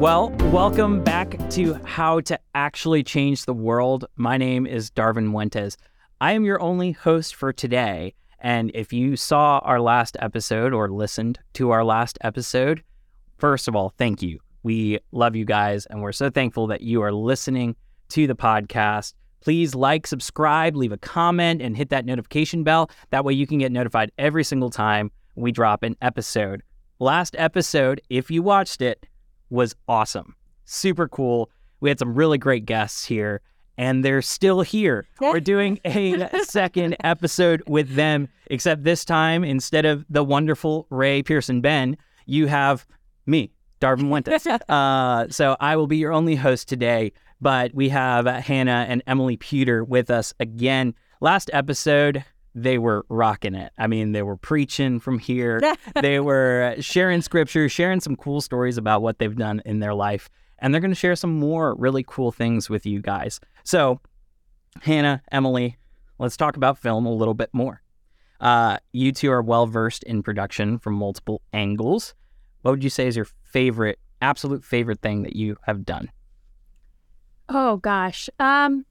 Well, welcome back to How to Actually Change the World. My name is Darvin Muentes. I am your only host for today. And if you saw our last episode or listened to our last episode, first of all, thank you. We love you guys, and we're so thankful that you are listening to the podcast. Please like, subscribe, leave a comment, and hit that notification bell. That way you can get notified every single time we drop an episode. Last episode, if you watched it, was awesome. Super cool. We had some really great guests here, and they're still here. We're doing a second episode with them, except this time, instead of the wonderful Ray Pearson Ben, you have me, Darvin Muentes. uh, so I will be your only host today, but we have Hannah and Emily Puder with us again. Last episode, they were rocking it. I mean, they were preaching from here. they were sharing scripture, sharing some cool stories about what they've done in their life. And they're going to share some more really cool things with you guys. So, Hannah, Emily, let's talk about film a little bit more. Uh, you two are well versed in production from multiple angles. What would you say is your favorite, absolute favorite thing that you have done? Oh gosh. Um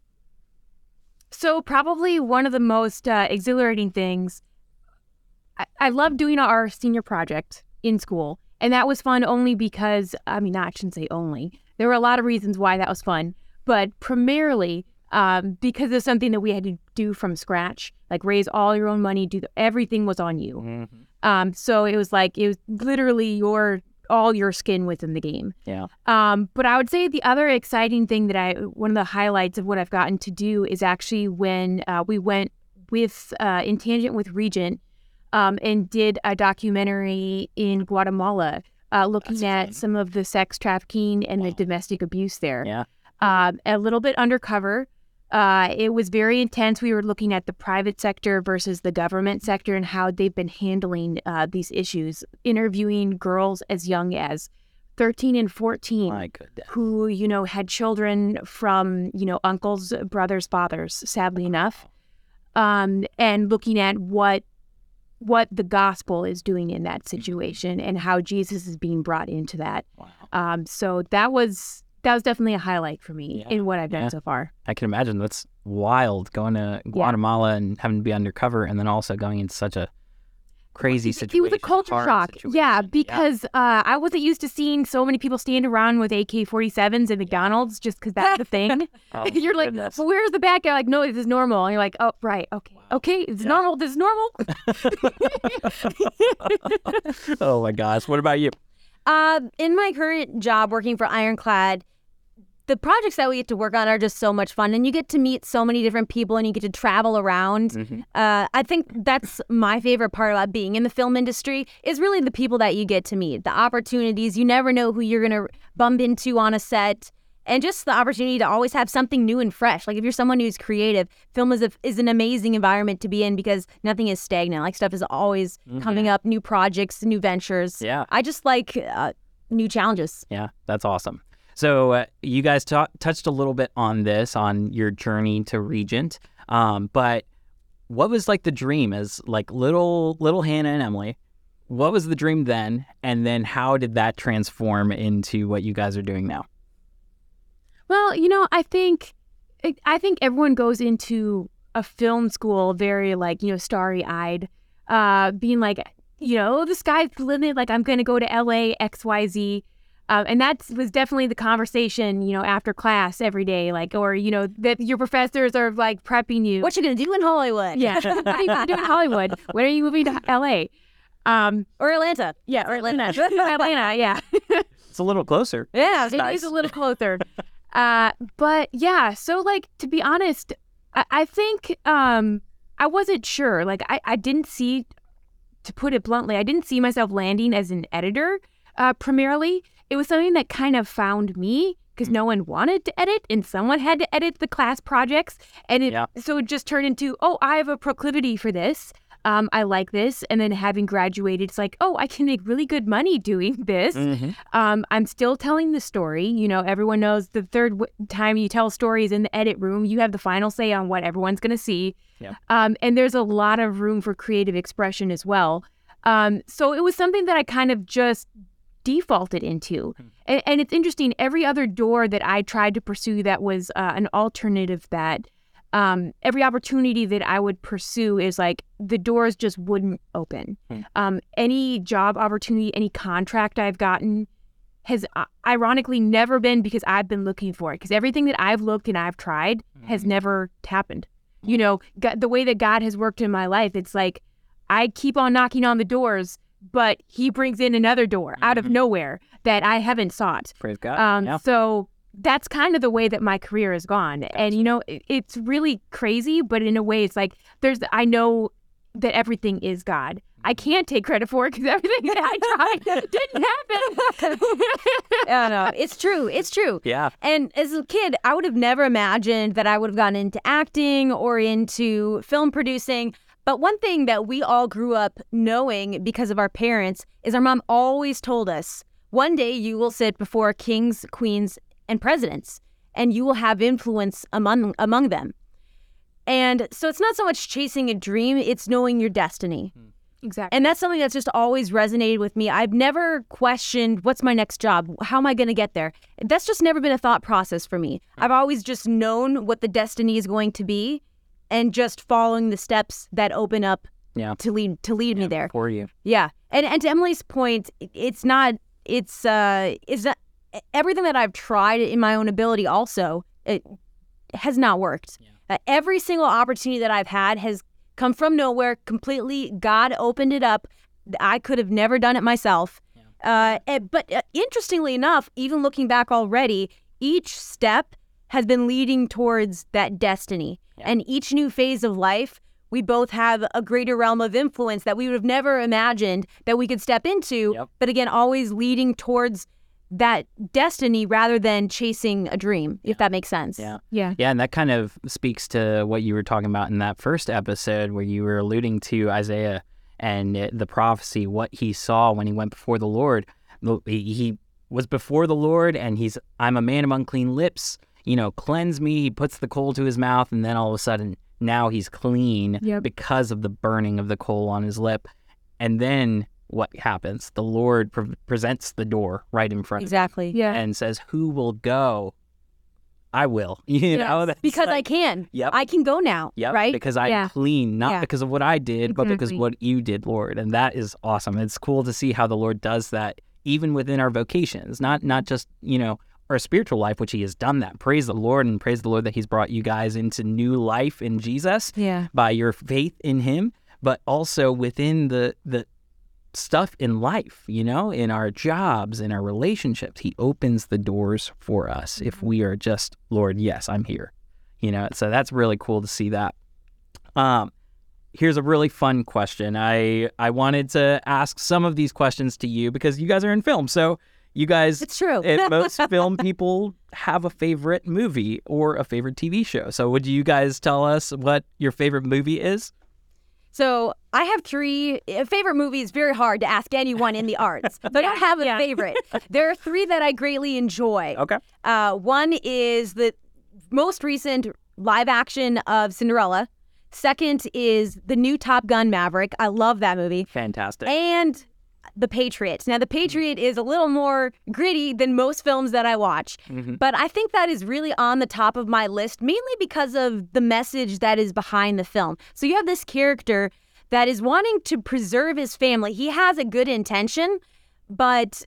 so probably one of the most uh, exhilarating things I, I love doing our senior project in school. And that was fun only because I mean, I shouldn't say only. There were a lot of reasons why that was fun, but primarily um, because of something that we had to do from scratch, like raise all your own money, do the, everything was on you. Mm-hmm. Um, so it was like it was literally your all your skin within the game. Yeah. Um, but I would say the other exciting thing that I one of the highlights of what I've gotten to do is actually when uh, we went with uh, in tangent with Regent um, and did a documentary in Guatemala. Uh, looking That's at fun. some of the sex trafficking and the domestic abuse there. Yeah. Um, a little bit undercover. Uh, it was very intense. We were looking at the private sector versus the government sector and how they've been handling uh, these issues, interviewing girls as young as 13 and 14 My who, you know, had children from, you know, uncles, brothers, fathers, sadly enough, um, and looking at what what the gospel is doing in that situation and how Jesus is being brought into that. Wow. Um, so that was that was definitely a highlight for me Yeah, in what I've done yeah. so far. I can imagine that's wild going to Guatemala and having to be undercover and then also going into such a crazy situation. It was a culture shock. situation. Yeah, because uh, I wasn't used to seeing so many people stand around with AK 47s at McDonald's just because that's the thing. Oh, you're like, goodness. well, where's the bad guy? Like, no, this is normal. And you're like, oh, right, okay, okay, it's Yeah. normal. This is normal. oh my gosh. What about you? Uh, in my current job working for Ironclad, the projects that we get to work on are just so much fun, and you get to meet so many different people, and you get to travel around. Mhm. Uh, I think that's my favorite part about being in the film industry is really the people that you get to meet, the opportunities. You never know who you're gonna bump into on a set, and just the opportunity to always have something new and fresh. Like if you're someone who's creative, film is a, is an amazing environment to be in because nothing is stagnant. Like stuff is always coming up, new projects, new ventures. Yeah. I just like uh, new challenges. Yeah, that's awesome. So uh, you guys ta- touched a little bit on this on your journey to Regent, um, but what was like the dream as like little little Hannah and Emily? What was the dream then, and then how did that transform into what you guys are doing now? Well, you know, I think I think everyone goes into a film school very like you know starry eyed, uh, being like you know the sky's the limit. Like I'm going to go to LA X Y Z. Um, and that was definitely the conversation, you know, after class every day, like, or you know, that your professors are like prepping you. What you gonna do in Hollywood? Yeah, what are you gonna do in Hollywood? When are you moving to LA? Um, or Atlanta? yeah, or Atlanta, Atlanta, yeah. It's a little closer. Yeah, It is nice. a little closer. uh, but yeah, so like to be honest, I, I think um I wasn't sure. Like I, I didn't see to put it bluntly, I didn't see myself landing as an editor uh primarily. It was something that kind of found me because no one wanted to edit and someone had to edit the class projects and it Yeah. so it just turned into, oh, I have a proclivity for this. Um, I like this. And then having graduated, it's like, oh, I can make really good money doing this. Mhm. Um, I'm still telling the story. You know, everyone knows the third w- time you tell stories in the edit room, you have the final say on what everyone's going to see. Yeah. Um, and there's a lot of room for creative expression as well. Um, so it was something that I kind of just defaulted into. And, and it's interesting. Every other door that I tried to pursue that was uh, an alternative that um, every opportunity that I would pursue is like the doors just wouldn't open. Hmm. Um, any job opportunity, any contract I've gotten has uh, ironically never been because I've been looking for it. Because everything that I've looked and I've tried has never happened. You know, God, the way that God has worked in my life, it's like I keep on knocking on the doors, but He brings in another door out of Mhm. nowhere that I haven't sought. Praise God. Um, yeah. So that's kind of the way that my career has gone. And, you know, it, it's really crazy, but in a way, it's like there's, I know that everything is God. I can't take credit for it because everything that I tried didn't happen. Yeah, no, it's true. It's true. Yeah. And as a kid, I would have never imagined that I would have gotten into acting or into film producing. But one thing that we all grew up knowing because of our parents is our mom always told us one day you will sit before kings, queens, and presidents, and you will have influence among, among them. And so it's not so much chasing a dream, it's knowing your destiny. Hmm. exactly. And that's something that's just always resonated with me. I've never questioned what's my next job? How am I going to get there? That's just never been a thought process for me. Hmm. I've always just known what the destiny is going to be and just following the steps that open up Yeah. to lead to lead me there. For you. Yeah. And and to Emily's point, it's not it's uh it's not everything that I've tried in my own ability also it has not worked. Uh, every single opportunity that I've had has come from nowhere completely God opened it up. I could have never done it myself. Uh, eh, but uh, interestingly enough, even looking back already, each step has been leading towards that destiny. And each new phase of life, we both have a greater realm of influence that we would have never imagined that we could step into. Yep. But again, always leading towards that destiny rather than chasing a dream, if that makes sense. Yeah. yeah. Yeah, and that kind of speaks to what you were talking about in that first episode where you were alluding to Isaiah and the prophecy, what he saw when he went before the Lord. He he was before the Lord and he's, I'm a man of unclean lips, you know, cleanse me. He puts the coal to his mouth and then all of a sudden now he's clean Yep. because of the burning of the coal on his lip. And then what happens? The Lord pre- presents the door right in front of him Exactly. Yeah. and says, Who will go? I will. You know, that's Because I can. Yep. I can go now. Yep. Right? Because I'm Yeah. clean, not Yeah. because of what I did, but because Exactly. what you did, Lord. And that is awesome. It's cool to see how the Lord does that even within our vocations, not not just, you know, our spiritual life, which he has done that. Praise the Lord and praise the Lord that he's brought you guys into new life in Jesus yeah. by your faith in him, but also within the the stuff in life, you know, in our jobs, in our relationships. He opens the doors for us if we are just, Lord, yes, I'm here. You know, so that's really cool to see that. Um here's a really fun question. I I wanted to ask some of these questions to you because you guys are in film. So you guys It's true. if most film people have a favorite movie or a favorite TV show. So would you guys tell us what your favorite movie is? So I have three favorite movies. Very hard to ask anyone in the arts. So I don't have a yeah. favorite. There are three that I greatly enjoy. Okay. Uh, one is the most recent live action of Cinderella. Second is the new Top Gun Maverick. I love that movie. Fantastic. And The Patriot. Now, The Patriot is a little more gritty than most films that I watch, Mhm. but I think that is really on the top of my list, mainly because of the message that is behind the film. So you have this character that is wanting to preserve his family. He has a good intention, but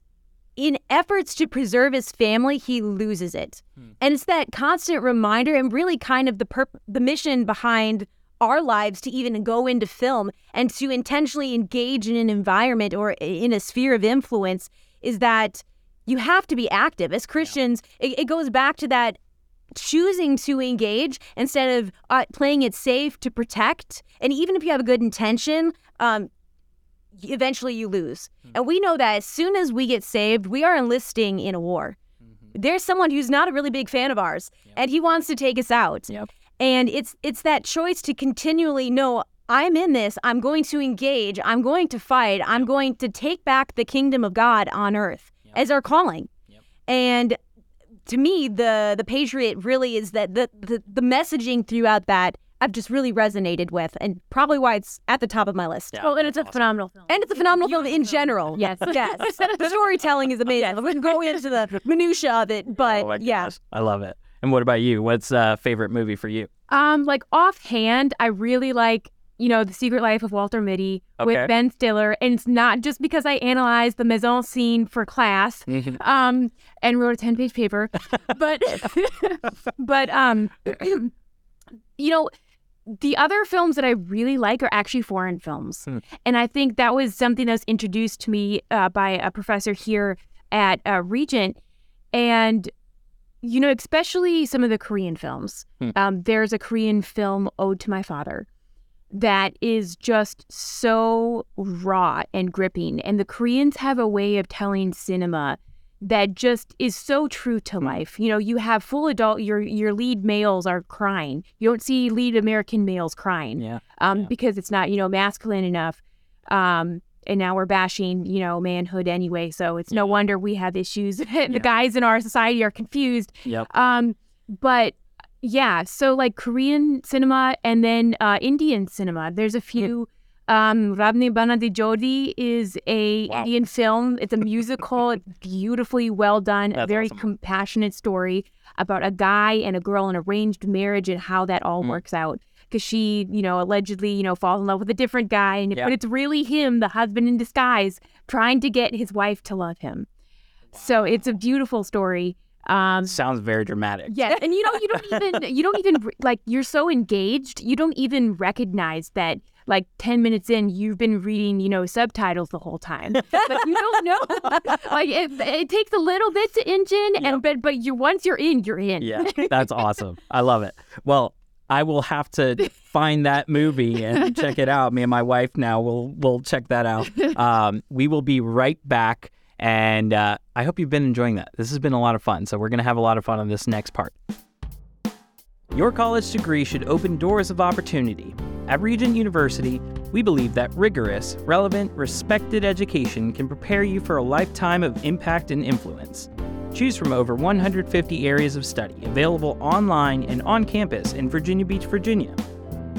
in efforts to preserve his family, he loses it. And it's that constant reminder and really kind of the perp- the mission behind our lives to even go into film and to intentionally engage in an environment or in a sphere of influence is that you have to be active. As Christians, it, it goes back to that choosing to engage instead of uh, playing it safe to protect. And even if you have a good intention, um, eventually you lose. And we know that as soon as we get saved, we are enlisting in a war. There's someone who's not a really big fan of ours, and he wants to take us out. Yep. And it's it's that choice to continually know I'm in this. I'm going to engage. I'm going to fight. I'm going to take back the kingdom of God on earth as our calling. And to me, the the patriot really is that the, the the messaging throughout that I've just really resonated with, and probably why it's at the top of my list. Yeah. Oh, and it's a phenomenal film. And it's a phenomenal film in general. Yes. yes. the storytelling is amazing. We can go into the minutia of it, oh but Oh my yeah. gosh, I love it. And what about you? What's a favorite movie for you? Um, like offhand, I really like you know the Secret Life of Walter Mitty Okay. with Ben Stiller, and it's not just because I analyzed the mise en scene for class, um, and wrote a ten-page paper, but but um, you know, the other films that I really like are actually foreign films, Hmm. and I think that was something that was introduced to me uh, by a professor here at uh, Regent, and you know, especially some of the Korean films. Hmm. Um, there's a Korean film, Ode to My Father, that is just so raw and gripping. And the Koreans have a way of telling cinema that just is so true to life. You know, you have full adult, your your lead males are crying. You don't see lead American males crying Yeah. um, Yeah. because it's not, you know, masculine enough. Um, and now we're bashing, you know, manhood anyway. So it's no wonder we have issues. the Yeah. guys in our society are confused. Yep. Um, but yeah, so like Korean cinema and then uh, Indian cinema. There's a few. Um, Rab Ne Bana Di Jodi is a Wow. Indian film. It's a musical. it's beautifully well done. a very awesome. compassionate story about a guy and a girl in arranged marriage and how that all Mm. works out. Because she, you know, allegedly, you know, falls in love with a different guy, and Yeah. but it's really him, the husband in disguise, trying to get his wife to love him. So it's a beautiful story. Um, Sounds very dramatic. Yes, and you know you don't even you don't even like you're so engaged you don't even recognize that like ten minutes in you've been reading you know subtitles the whole time, but you don't know like it, it takes a little bit to engine and but but you once you're in you're in. Yeah, that's awesome. I love it. Well, I will have to find that movie and check it out. Me and my wife now will will check that out. Um, we will be right back, and uh, I hope you've been enjoying that. This has been a lot of fun. So we're gonna have a lot of fun on this next part. Your college degree should open doors of opportunity. At Regent University, we believe that rigorous, relevant, respected education can prepare you for a lifetime of impact and influence. Choose from over 150 areas of study available online and on campus in Virginia Beach, Virginia.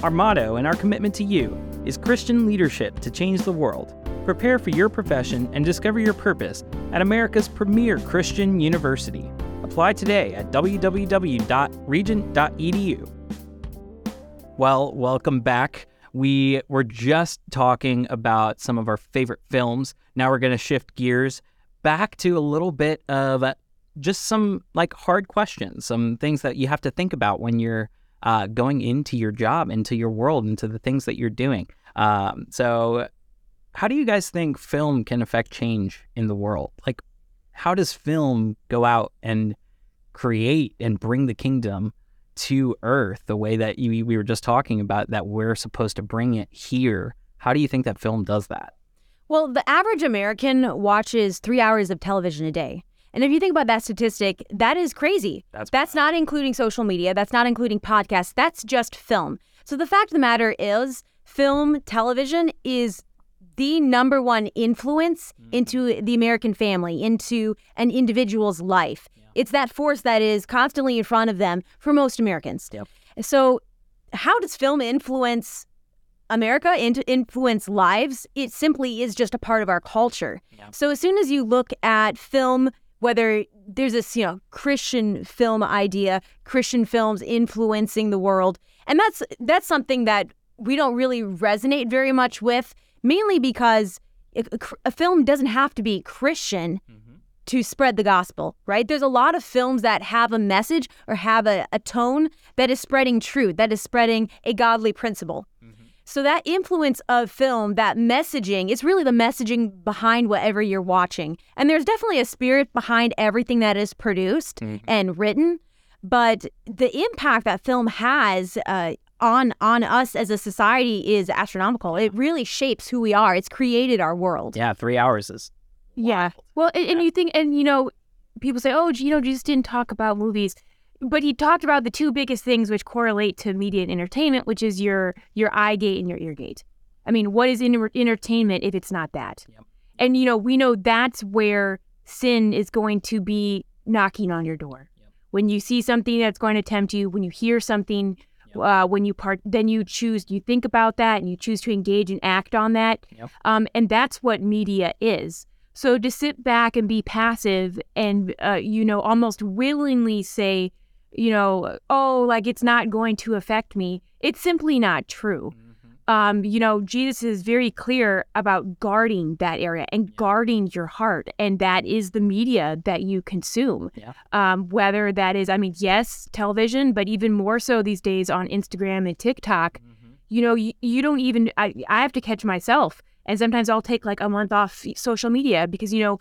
Our motto and our commitment to you is Christian leadership to change the world. Prepare for your profession and discover your purpose at America's premier Christian university. Apply today at www.regent.edu. Well, welcome back. We were just talking about some of our favorite films. Now we're going to shift gears back to a little bit of uh, just some like hard questions, some things that you have to think about when you're uh, going into your job, into your world, into the things that you're doing. Um, so, how do you guys think film can affect change in the world? Like, how does film go out and create and bring the kingdom to earth the way that you, we were just talking about that we're supposed to bring it here? How do you think that film does that? Well, the average American watches three hours of television a day. And if you think about that statistic, that is crazy. That's That's not including social media. That's not including podcasts. That's just film. So the fact of the matter is, film, television is the number one influence mm. into the American family, into an individual's life. It's that force that is constantly in front of them for most Americans. Yep. So, how does film influence America, into influence lives? It simply is just a part of our culture. Yeah. So, as soon as you look at film, whether there's this, you know, Christian film idea, Christian films influencing the world, and that's that's something that we don't really resonate very much with, mainly because a, a film doesn't have to be Christian mm-hmm. To spread the gospel, right? There's a lot of films that have a message or have a, a tone that is spreading truth, that is spreading a godly principle. So that influence of film, that messaging, is really the messaging behind whatever you're watching. And there's definitely a spirit behind everything that is produced and written, but the impact that film has uh, on on us as a society is astronomical. It really shapes who we are. It's created our world. Yeah, three hours is Yeah. Well, and, and you think, and you know, people say, oh, you know, Jesus didn't talk about movies, but he talked about the two biggest things which correlate to media and entertainment, which is your your eye gate and your ear gate. I mean, what is in- entertainment if it's not that? Yep. And you know, we know that's where sin is going to be knocking on your door. Yep. When you see something that's going to tempt you, when you hear something Uh, when you part, then you choose, you think about that, and you choose to engage and act on that. Um, and that's what media is. So to sit back and be passive and uh, you know almost willingly say, you know, oh, like it's not going to affect me. It's simply not true. Um, you know, Jesus is very clear about guarding that area and Yeah. guarding your heart, and that is the media that you consume. Yeah. Um, whether that is, I mean, yes, television, but even more so these days on Instagram and TikTok. You know, you, you don't even. I I have to catch myself, and sometimes I'll take like a month off social media because you know,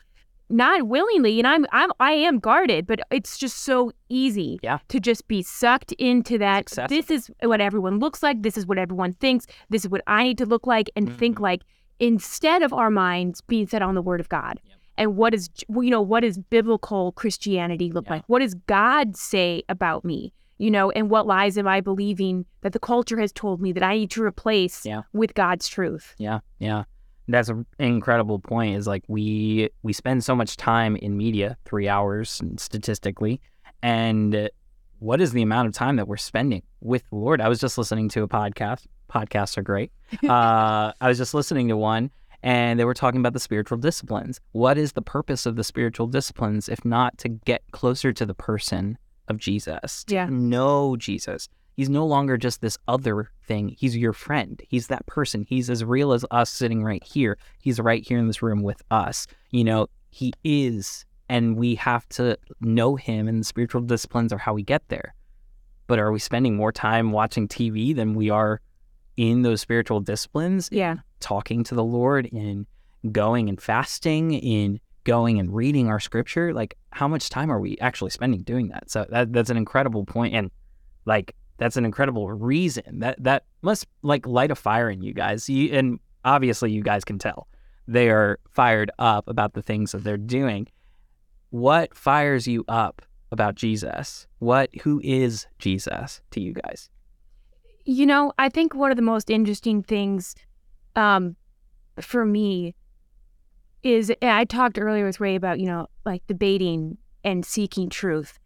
not willingly, and I'm I'm I am guarded, but it's just so easy Yeah. to just be sucked into that. It's This is what everyone looks like. This is what everyone thinks. This is what I need to look like and think Mhm. like. Instead of our minds being set on the Word of God, Yep. and what is you know what does biblical Christianity look Yeah. like? What does God say about me? You know, and what lies am I believing that the culture has told me that I need to replace Yeah. with God's truth? Yeah, yeah. That's an incredible point. Is like we we spend so much time in media, three hours statistically, and what is the amount of time that we're spending with the Lord? I was just listening to a podcast. Podcasts are great. uh, I was just listening to one, and they were talking about the spiritual disciplines. What is the purpose of the spiritual disciplines if not to get closer to the person of Jesus? Yeah. know Jesus. He's no longer just this other thing. He's your friend. He's that person. He's as real as us sitting right here. He's right here in this room with us. You know, he is, and we have to know him, and the spiritual disciplines are how we get there. But are we spending more time watching TV than we are in those spiritual disciplines? Yeah. talking to the Lord, in going and fasting, in going and reading our scripture. Like, how much time are we actually spending doing that? So that that's an incredible point, and like that's an incredible reason that that must like light a fire in you guys. You, and obviously, you guys can tell they are fired up about the things that they're doing. What fires you up about Jesus? What who is Jesus to you guys? You know, I think one of the most interesting things um, for me is eh, I talked earlier with Ray about, you know, like debating and seeking truth.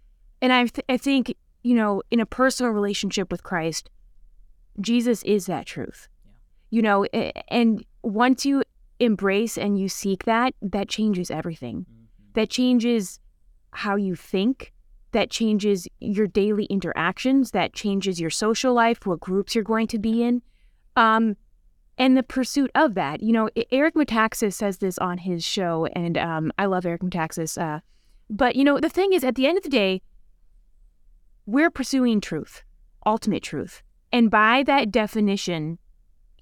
And I, th- I think, you know, in a personal relationship with Christ, Jesus is that truth. Yeah. You know, eh, and once you embrace and you seek that, that changes everything. Mm-hmm. That changes how you think, that changes your daily interactions, that changes your social life, what groups you're going to be in. Um, and the pursuit of that. You know, Eric Metaxas says this on his show, and um, I love Eric Metaxas. Uh, but, you know, the thing is, at the end of the day, we're pursuing truth, ultimate truth. And by that definition,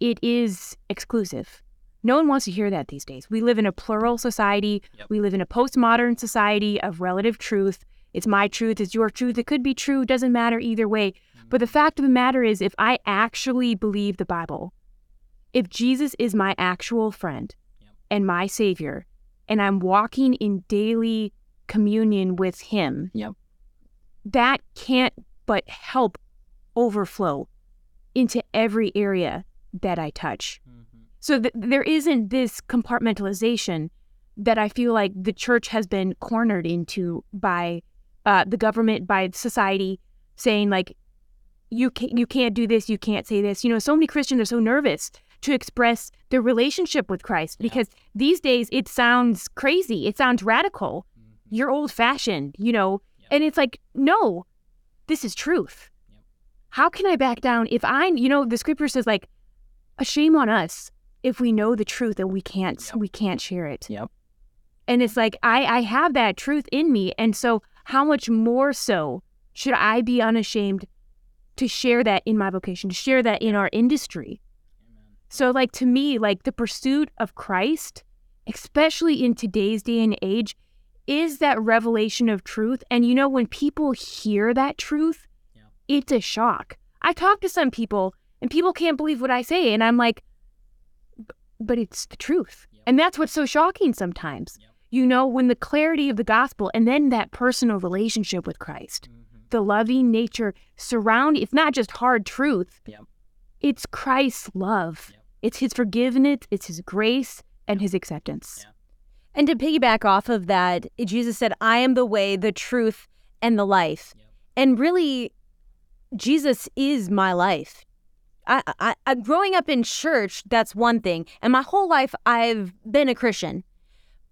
it is exclusive. No one wants to hear that these days. We live in a plural society. Yep. We live in a postmodern society of relative truth. It's my truth, it's your truth. It could be true, doesn't matter either way. But the fact of the matter is, if I actually believe the Bible, if Jesus is my actual friend Yep. and my Savior, and I'm walking in daily communion with Him, Yep. that can't but help overflow into every area that I touch. So th- there isn't this compartmentalization that I feel like the church has been cornered into by uh, the government, by society, saying like, you can't, you can't do this, you can't say this. You know, so many Christians are so nervous to express their relationship with Christ Yeah. because these days it sounds crazy, it sounds radical, mm-hmm. you're old fashioned, you know, Yep. and it's like, no, this is truth. Yep. How can I back down if I, you know, the scripture says like, a shame on us if we know the truth and we can't Yep. we can't share it. Yep. And it's like I I have that truth in me and so how much more so should I be unashamed to share that in my vocation, to share that in our industry? So like to me like the pursuit of Christ, especially in today's day and age, is that revelation of truth. And you know when people hear that truth, Yeah. it's a shock. I talk to some people and people can't believe what I say and I'm like but it's the truth. Yep. And that's what's so shocking sometimes. Yep. You know, when the clarity of the gospel and then that personal relationship with Christ, mm-hmm. the loving nature surround it's not just hard truth. Yep. It's Christ's love. Yep. It's his forgiveness, it's his grace and his acceptance. Yeah. And to piggyback off of that, Jesus said, I am the way, the truth, and the life. Yep. And really, Jesus is my life. I, I, I growing up in church, that's one thing, and my whole life I've been a Christian.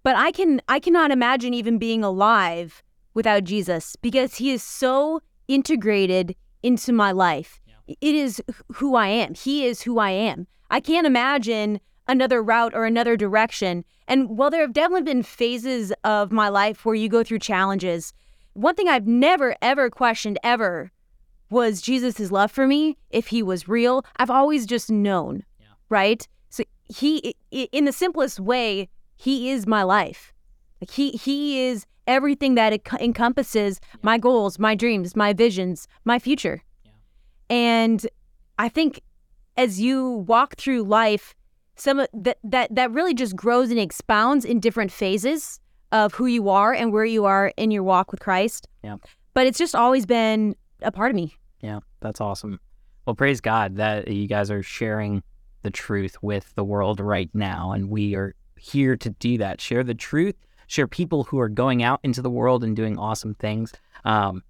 But I can I cannot imagine even being alive without Jesus because he is so integrated into my life. Yeah. It is who I am. He is who I am. I can't imagine another route or another direction. And while there have definitely been phases of my life where you go through challenges, one thing I've never ever questioned ever was Jesus' love for me, if he was real. I've always just known, yeah. right? So he, in the simplest way, he is my life. Like he, he is everything that it encompasses yeah. my goals, my dreams, my visions, my future. Yeah. And I think as you walk through life, some that that that really just grows and expounds in different phases of who you are and where you are in your walk with Christ. Yeah. But it's just always been a part of me. Yeah, that's awesome. Well, praise God that you guys are sharing the truth with the world right now. And we are here to do that share the truth, share people who are going out into the world and doing awesome things. Um,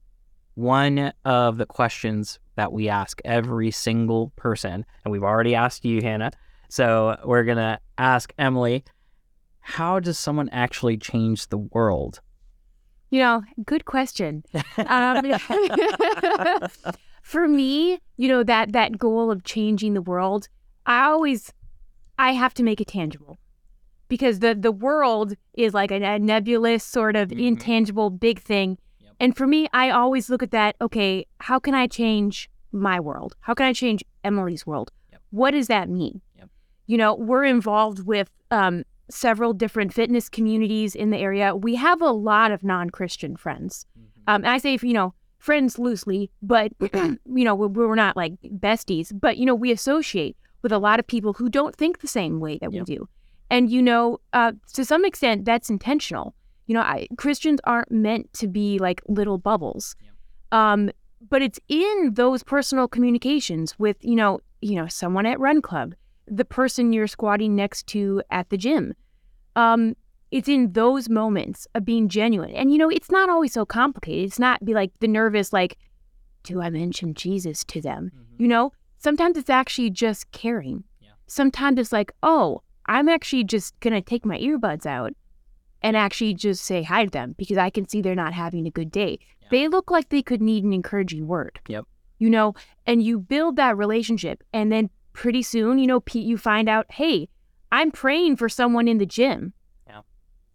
one of the questions that we ask every single person, and we've already asked you, Hannah. So we're going to ask Emily how does someone actually change the world? You know, good question. Um, for me, you know that that goal of changing the world, I always I have to make it tangible because the the world is like a, a nebulous sort of mm-hmm. intangible big thing. And for me, I always look at that. Okay, how can I change my world? How can I change Emily's world? Yep. What does that mean? Yep. You know, we're involved with um, several different fitness communities in the area. We have a lot of non Christian friends. Mm-hmm. Um, and I say, you know, friends loosely, but, you know, we're not like besties, but, you know, we associate with a lot of people who don't think the same way that yep. we do. And, you know, uh, to some extent, that's intentional. You know, I, Christians aren't meant to be like little bubbles. Yep. Um, but it's in those personal communications with, you know, you know, someone at Run Club, the person you're squatting next to at the gym. Um, it's in those moments of being genuine. And you know, it's not always so complicated. It's not be like the nervous, like, do I mention Jesus to them? Mm-hmm. You know, sometimes it's actually just caring. Yeah. Sometimes it's like, oh, I'm actually just gonna take my earbuds out and actually just say hi to them because I can see they're not having a good day. Yeah. They look like they could need an encouraging word. Yep. You know, and you build that relationship and then pretty soon, you know, Pete, you find out, hey, I'm praying for someone in the gym. Yeah.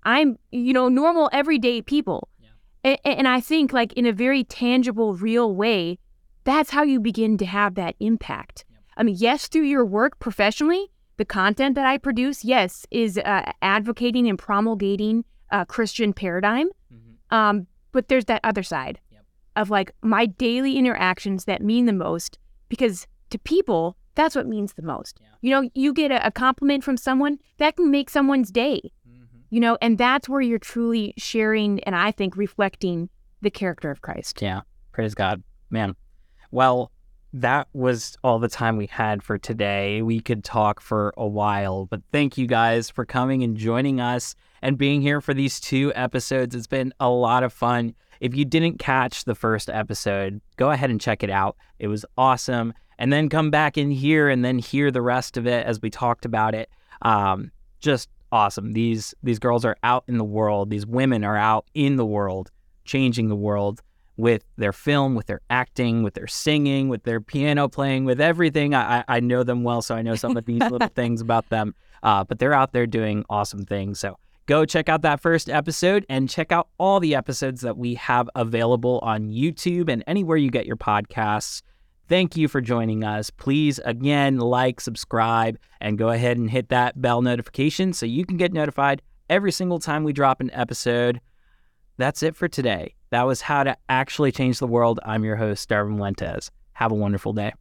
I'm, you know, normal everyday people. Yeah. And, and I think, like, in a very tangible, real way, that's how you begin to have that impact. Yeah. I mean, yes, through your work professionally, the content that I produce, yes, is uh, advocating and promulgating a Christian paradigm. Mm-hmm. Um, but there's that other side yep. of like my daily interactions that mean the most because to people, that's what means the most. Yeah. You know, you get a, a, compliment from someone that can make someone's day. Mm-hmm. You know, and that's where you're truly sharing and I think reflecting the character of Christ. Yeah. Praise God. Man. Well, that was all the time we had for today. We could talk for a while, but thank you guys for coming and joining us and being here for these two episodes. It's been a lot of fun. If you didn't catch the first episode, go ahead and check it out. It was awesome and then come back in here and then hear the rest of it as we talked about it. Um, just awesome. These these girls are out in the world. These women are out in the world, changing the world with their film, with their acting, with their singing, with their piano playing, with everything. I, I know them well, so I know some of these little things about them. Uh, but they're out there doing awesome things. So go check out that first episode and check out all the episodes that we have available on YouTube and anywhere you get your podcasts. Thank you for joining us. Please, again, like, subscribe, and go ahead and hit that bell notification so you can get notified every single time we drop an episode. That's it for today. That was how to actually change the world. I'm your host, Darvin Muentes. Have a wonderful day.